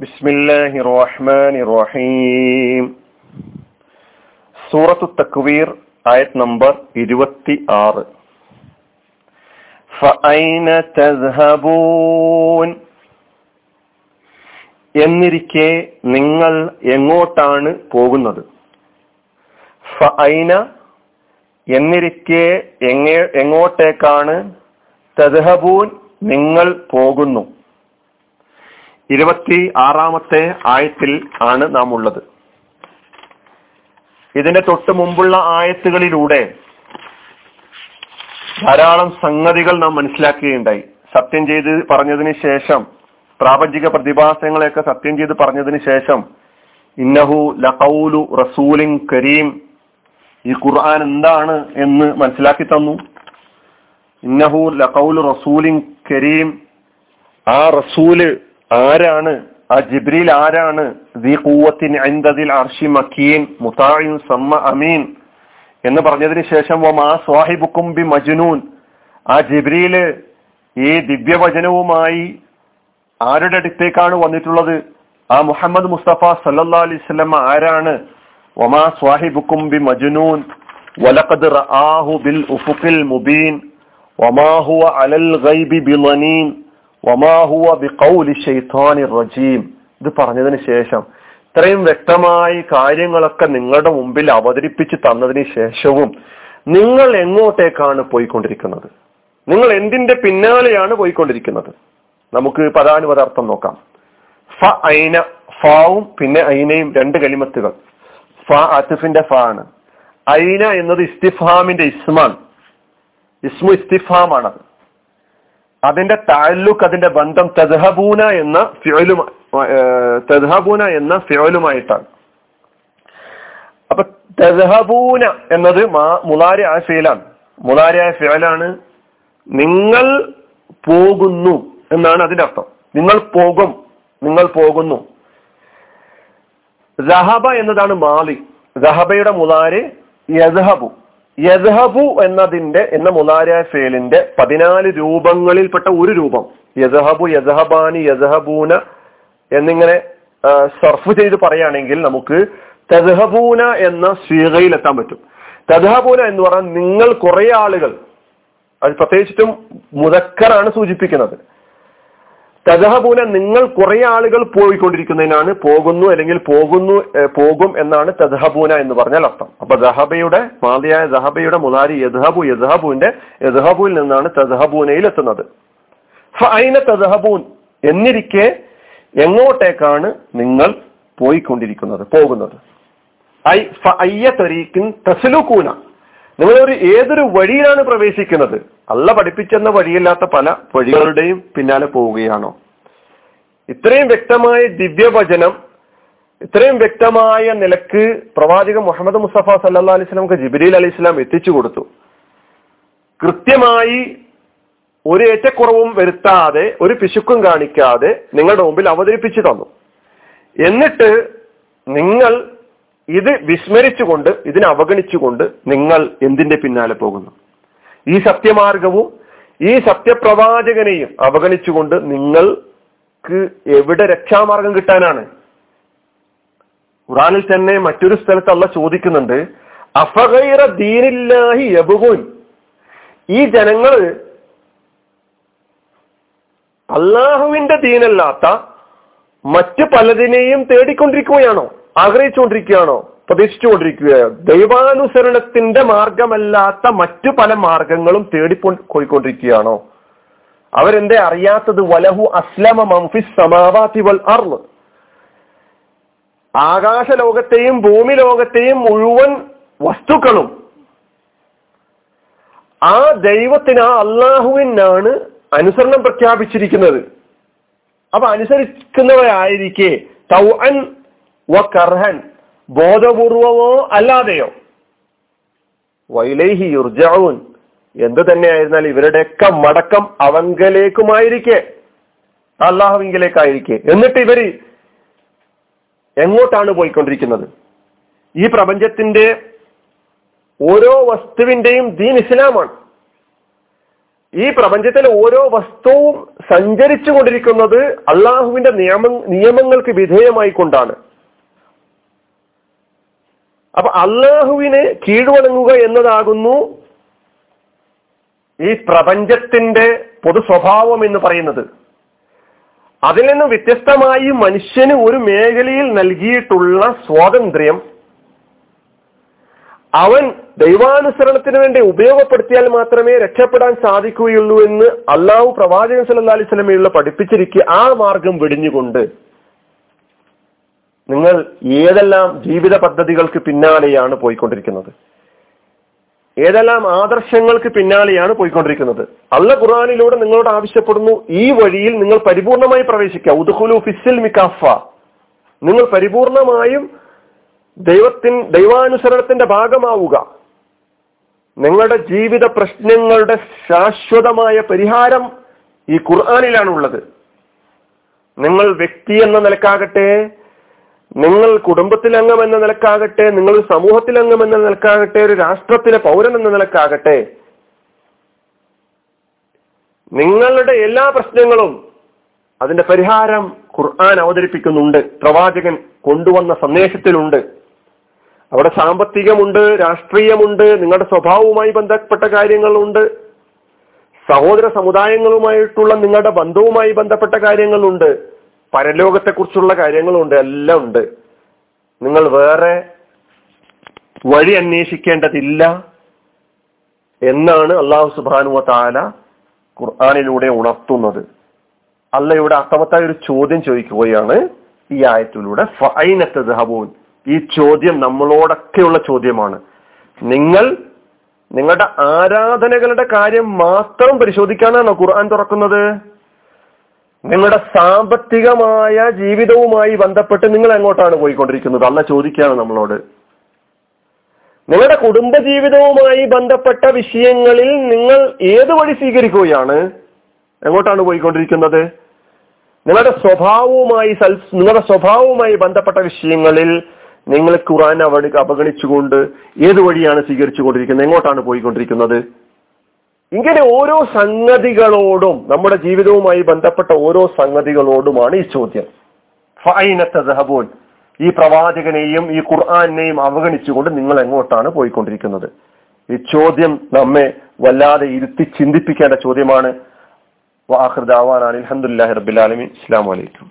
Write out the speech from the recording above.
ബിസ്മില്ലാഹി റഹ്മാനി റഹീം സൂറത്തു തക്വീർ ആയത് നമ്പർ ഇരുപത്തി ആറ് ഫഅൈന തസ്ഹബൂൻ. എന്നിരിക്കെ നിങ്ങൾ എങ്ങോട്ടാണ് പോകുന്നത്? ഫഐന എന്നിരിക്കെ എങ്ങേ എങ്ങോട്ടേക്കാണ്? തദ്ഹബൂൻ നിങ്ങൾ പോകുന്നു. ഇരുപത്തി ആറാമത്തെ ആയത്തിൽ ആണ് നാം ഉള്ളത് ഇതിന്റെ തൊട്ട് മുമ്പുള്ള ആയത്തുകളിലൂടെ ധാരാളം സംഗതികൾ നാം മനസ്സിലാക്കുകയുണ്ടായി. സത്യം ചെയ്ത് പറഞ്ഞതിന് ശേഷം പ്രാപഞ്ചിക പ്രതിഭാസങ്ങളെയൊക്കെ സത്യം ചെയ്ത് പറഞ്ഞതിന് ശേഷം ഇന്നഹു ലഹൌലു റസൂലിൻ കരീം ഈ ഖുർആൻ എന്താണ് എന്ന് മനസ്സിലാക്കി തന്നു. ഇന്നഹു ലഹൌലു റസൂലിൻ കരീം ആ റസൂൽ ആരാണ്? ആ ജിബ്രീൽ ആരാണ്? അർഷി മക്കീൻ മുതായിൻ സമ്മ അമീൻ. എന്ന് പറഞ്ഞതിന് ശേഷം വമാ സ്വാഹിബുക്കും ബി മജ്നൂൻ. ആ ജിബ്രീൽ ഈ ദിവ്യവചനവുമായി ആരുടെ അടുത്തേക്കാണ് വന്നിട്ടുള്ളത്? ആ മുഹമ്മദ് മുസ്തഫ സല്ലാ അലൈഹി ആരാണ്? ഒമാ സ്വാഹിബുക്കും ബി മജ്നൂൻ. റആഹു ബിൽ ഉഫുഖിൽ മുബീൻ. വമാ ഹുവ അലൽ ഗൈബി ബിഖൗലി റജീം. ഇത് പറഞ്ഞതിന് ശേഷം ഇത്രയും വ്യക്തമായി കാര്യങ്ങളൊക്കെ നിങ്ങളുടെ മുമ്പിൽ അവതരിപ്പിച്ച് തന്നതിന് ശേഷവും നിങ്ങൾ എങ്ങോട്ടേക്കാണ് പോയിക്കൊണ്ടിരിക്കുന്നത്? നിങ്ങൾ എന്തിന്റെ പിന്നാലെയാണ് പോയിക്കൊണ്ടിരിക്കുന്നത്? നമുക്ക് പദാനുപദാർത്ഥം നോക്കാം. ഫ ഐന ഫാവും പിന്നെ ഐനയും രണ്ട് കലിമത്തുകൾ. ഫ അത്തിഫിന്റെ ഫ ആണ് ഐന എന്നത് ഇസ്തിഫാമിന്റെ ഇസ്മാൻ ഇസ്മു ഇസ്തിഫാമാണത്. അതിന്റെ താലുക്ക് അതിന്റെ ബന്ധം തദ്ഹബൂന എന്ന ഫിയലുമ തദ്ഹബൂന എന്ന ഫിയലുമായിട്ടാണ് അപ്പൊ തദ്ഹബൂന എന്നത് മുലാരി ഫിയലാണ്. മുലാരി ഫിയലാണ് നിങ്ങൾ പോകുന്നു എന്നാണ് അതിന്റെ അർത്ഥം. നിങ്ങൾ പോകും നിങ്ങൾ പോകുന്നു. ജഹബ എന്നതാണ് മാലി. ജഹബയുടെ മുലാരി യദ്ഹബു. യദ്ഹബു എന്നതിന്റെ എന്ന മുലാര ഫേലിന്റെ പതിനാല് രൂപങ്ങളിൽപ്പെട്ട ഒരു രൂപം. യദ്ഹബു യദ്ഹബാനി യദ്ഹബൂന എന്നിങ്ങനെ സർഫ് ചെയ്ത് പറയുകയാണെങ്കിൽ നമുക്ക് തദ്ഹബൂന എന്ന സ്വീകയിൽ എത്താൻ പറ്റും. തദ്ഹബൂന എന്ന് പറഞ്ഞാൽ നിങ്ങൾ കുറെ ആളുകൾ അത് പ്രത്യേകിച്ചിട്ടും മുതക്കറാണ് സൂചിപ്പിക്കുന്നത്. തദഹബൂന നിങ്ങൾ കുറെ ആളുകൾ പോയിക്കൊണ്ടിരിക്കുന്നതിനാണ് പോകുന്നു അല്ലെങ്കിൽ പോകുന്നു പോകും എന്നാണ് തദഹബൂന എന്ന് പറഞ്ഞാൽ അർത്ഥം. അപ്പൊ ദഹബയുടെ മാതിയായ ദഹബയുടെ മുതാരി യദ്ഹബു യദ്ഹബുവിന്റെ യദ്ഹബുവിൽ നിന്നാണ് തദഹബൂനയിൽ എത്തുന്നത്. ഫൈന തദഹബൂൻ എന്നിരിക്കെ എങ്ങോട്ടേക്കാണ് നിങ്ങൾ പോയിക്കൊണ്ടിരിക്കുന്നത് പോകുന്നത്? ഐ ഫയ്യ തരീക്കിൻ തസ്ലുക്കൂന നിങ്ങളൊരു ഏതൊരു വഴിയിലാണ് പ്രവേശിക്കുന്നത്? അല്ല പഠിപ്പിച്ചെന്ന വഴിയില്ലാത്ത പല വഴികളുടെയും പിന്നാലെ പോവുകയാണോ? ഇത്രയും വ്യക്തമായ ദിവ്യവചനം ഇത്രയും വ്യക്തമായ നിലയ്ക്ക് പ്രവാചക മുഹമ്മദ് മുസ്തഫ സല്ലാ അലൈഹി സ്വലാമക്ക് ജിബിരിൽ അലി ഇസ്ലാം എത്തിച്ചു കൊടുത്തു. കൃത്യമായി ഒരു ഏറ്റക്കുറവും വരുത്താതെ ഒരു പിശുക്കും കാണിക്കാതെ നിങ്ങളുടെ മുമ്പിൽ അവതരിപ്പിച്ചു തന്നു. എന്നിട്ട് നിങ്ങൾ ഇത് വിസ്മരിച്ചുകൊണ്ട് ഇതിനെ അവഗണിച്ചുകൊണ്ട് നിങ്ങൾ എന്തിന്റെ പിന്നാലെ പോകുന്നു? ഈ സത്യമാർഗവും ഈ സത്യപ്രവാചകനെയും അവഗണിച്ചുകൊണ്ട് നിങ്ങൾക്ക് എവിടെ രക്ഷാമാർഗം കിട്ടാനാണ്? ഖുറാനിൽ തന്നെ മറ്റൊരു സ്ഥലത്ത് അല്ല ചോദിക്കുന്നുണ്ട് അഫഗൈറ ദീനില്ലാഹി യബുഗുൻ? ഈ ജനങ്ങൾ അള്ളാഹുവിന്റെ ദീനല്ലാത്ത മറ്റു പലതിനെയും തേടിക്കൊണ്ടിരിക്കുകയാണോ? ആഗ്രഹിച്ചുകൊണ്ടിരിക്കുകയാണോ? പ്രതീക്ഷിച്ചുകൊണ്ടിരിക്കുകയോ ദൈവാനുസരണത്തിന്റെ മാർഗമല്ലാത്ത മറ്റു പല മാർഗങ്ങളും തേടിപ്പോയിക്കൊണ്ടിരിക്കുകയാണോ അവരെന്തേ അറിയാത്തത്? വലഹു അസ്ലമ മംഫിസ് സമാവാത്തി വൽ അർവ് ആകാശ ലോകത്തെയും ഭൂമി ലോകത്തെയും മുഴുവൻ വസ്തുക്കളും ആ ദൈവത്തിന് ആ അള്ളാഹുവിനാണ് അനുസരണം പ്രഖ്യാപിച്ചിരിക്കുന്നത്. അപ്പൊ അനുസരിക്കുന്നവരായിരിക്കെ തൗ അൻ വ കർഹൻ ബോധപൂർവമോ അല്ലാതെയോ. വൈലേഹി യുർജാവൂൻ എന്ത് തന്നെയായിരുന്നാൽ ഇവരുടെയൊക്കെ മടക്കം അവങ്കലേക്കുമായിരിക്കെ. അള്ളാഹുവിങ്കിലേക്കായിരിക്കെ. എന്നിട്ട് ഇവർ എങ്ങോട്ടാണ് പോയിക്കൊണ്ടിരിക്കുന്നത്? ഈ പ്രപഞ്ചത്തിന്റെ ഓരോ വസ്തുവിന്റെയും ദീൻ ഇസ്ലാമാണ്. ഈ പ്രപഞ്ചത്തിലെ ഓരോ വസ്തുവും സഞ്ചരിച്ചു കൊണ്ടിരിക്കുന്നത് അള്ളാഹുവിന്റെ നിയമ നിയമങ്ങൾക്ക് വിധേയമായി കൊണ്ടാണ് അപ്പൊ അള്ളാഹുവിന് കീഴ്വണങ്ങുക എന്നതാകുന്നു ഈ പ്രപഞ്ചത്തിന്റെ പൊതു സ്വഭാവം എന്ന് പറയുന്നത്. അതിൽ നിന്ന് വ്യത്യസ്തമായി മനുഷ്യന് ഒരു മേഖലയിൽ നൽകിയിട്ടുള്ള സ്വാതന്ത്ര്യം അവൻ ദൈവാനുസരണത്തിന് വേണ്ടി ഉപയോഗപ്പെടുത്തിയാൽ മാത്രമേ രക്ഷപ്പെടാൻ സാധിക്കുകയുള്ളൂ എന്ന് അള്ളാഹു പ്രവാചകൻ സല്ലാ അലൈഹി സ്വലമയുള്ള പഠിപ്പിച്ചിരിക്കുക ആ മാർഗം വെടിഞ്ഞുകൊണ്ട്. നിങ്ങൾ ഏതെല്ലാം ജീവിത പദ്ധതികൾക്ക് പിന്നാലെയാണ് പോയിക്കൊണ്ടിരിക്കുന്നത്? ഏതെല്ലാം ആദർശങ്ങൾക്ക് പിന്നാലെയാണ് പോയിക്കൊണ്ടിരിക്കുന്നത്? അള്ള ഖുറാനിലൂടെ നിങ്ങളോട് ആവശ്യപ്പെടുന്നു ഈ വഴിയിൽ നിങ്ങൾ പരിപൂർണമായി പ്രവേശിക്കുക. ഉദുഹുലു ഫിസിൽ മിക്കാഫ നിങ്ങൾ പരിപൂർണമായും ദൈവത്തിൻ ദൈവാനുസരണത്തിന്റെ ഭാഗമാവുക. നിങ്ങളുടെ ജീവിത പ്രശ്നങ്ങളുടെ ശാശ്വതമായ പരിഹാരം ഈ ഖുർആാനിലാണുള്ളത്. നിങ്ങൾ വ്യക്തി എന്ന നിലക്കാകട്ടെ നിങ്ങൾ കുടുംബത്തിലംഗം എന്ന നിലക്കാകട്ടെ നിങ്ങൾ സമൂഹത്തിലംഗം എന്ന നിലക്കാകട്ടെ ഒരു രാഷ്ട്രത്തിലെ പൗരൻ എന്ന നിലക്കാകട്ടെ നിങ്ങളുടെ എല്ലാ പ്രശ്നങ്ങളും അതിന്റെ പരിഹാരം ഖുർആൻ അവതരിപ്പിക്കുന്നുണ്ട് പ്രവാചകൻ കൊണ്ടുവന്ന സന്ദേശത്തിലുണ്ട്. അവിടെ സാമ്പത്തികമുണ്ട് രാഷ്ട്രീയമുണ്ട് നിങ്ങളുടെ സ്വഭാവവുമായി ബന്ധപ്പെട്ട കാര്യങ്ങളുണ്ട് സഹോദര സമുദായങ്ങളുമായിട്ടുള്ള നിങ്ങളുടെ ബന്ധവുമായി ബന്ധപ്പെട്ട കാര്യങ്ങളുണ്ട്. പരലോകത്തെക്കുറിച്ചുള്ള കാര്യങ്ങളുണ്ട് എല്ലാം ഉണ്ട് നിങ്ങൾ വേറെ വഴി അന്വേഷിക്കേണ്ടതില്ല എന്നാണ് അള്ളാഹു സുബാനുവ താല ഖുർആാനിലൂടെ ഉണർത്തുന്നത്. അല്ല ഇവിടെ ഒരു ചോദ്യം ചോദിക്കുകയാണ് ഈ ആയത്തിലൂടെ. ഫൈനത്ത് ദഹബൂൻ ഈ ചോദ്യം നമ്മളോടൊക്കെയുള്ള ചോദ്യമാണ്. നിങ്ങൾ നിങ്ങളുടെ ആരാധനകളുടെ കാര്യം മാത്രം പരിശോധിക്കാനാണോ ഖുർആൻ തുറക്കുന്നത്? നിങ്ങളുടെ സാമ്പത്തികമായ ജീവിതവുമായി ബന്ധപ്പെട്ട് നിങ്ങൾ എങ്ങോട്ടാണ് പോയിക്കൊണ്ടിരിക്കുന്നത്? അല്ല ചോദിക്കുകയാണ് നമ്മളോട്. നിങ്ങളുടെ കുടുംബ ജീവിതവുമായി ബന്ധപ്പെട്ട വിഷയങ്ങളിൽ നിങ്ങൾ ഏത് വഴി സ്വീകരിക്കുകയാണ്? എങ്ങോട്ടാണ് പോയിക്കൊണ്ടിരിക്കുന്നത്? നിങ്ങളുടെ സ്വഭാവവുമായി സൽ നിങ്ങളുടെ സ്വഭാവവുമായി ബന്ധപ്പെട്ട വിഷയങ്ങളിൽ നിങ്ങൾ ഖുറാൻ അവ അവഗണിച്ചുകൊണ്ട് ഏത് വഴിയാണ് സ്വീകരിച്ചുകൊണ്ടിരിക്കുന്നത്? എങ്ങോട്ടാണ് പോയിക്കൊണ്ടിരിക്കുന്നത്? ഇങ്ങനെ ഓരോ സംഗതികളോടും നമ്മുടെ ജീവിതവുമായി ബന്ധപ്പെട്ട ഓരോ സംഗതികളോടുമാണ് ഈ ചോദ്യം. ഫൈനത്തഹബൂൻ ഈ പ്രവാചകനെയും ഈ ഖുർആാനെയും അവഗണിച്ചുകൊണ്ട് നിങ്ങൾ എങ്ങോട്ടാണ് പോയിക്കൊണ്ടിരിക്കുന്നത്? ഈ ചോദ്യം നമ്മെ വല്ലാതെ ഇരുത്തി ചിന്തിപ്പിക്കേണ്ട ചോദ്യമാണ്. വാഹൃദാവാൻ അലഹമുല്ലാഹി റബിലാലമി ഇസ്ലാം വലൈക്കും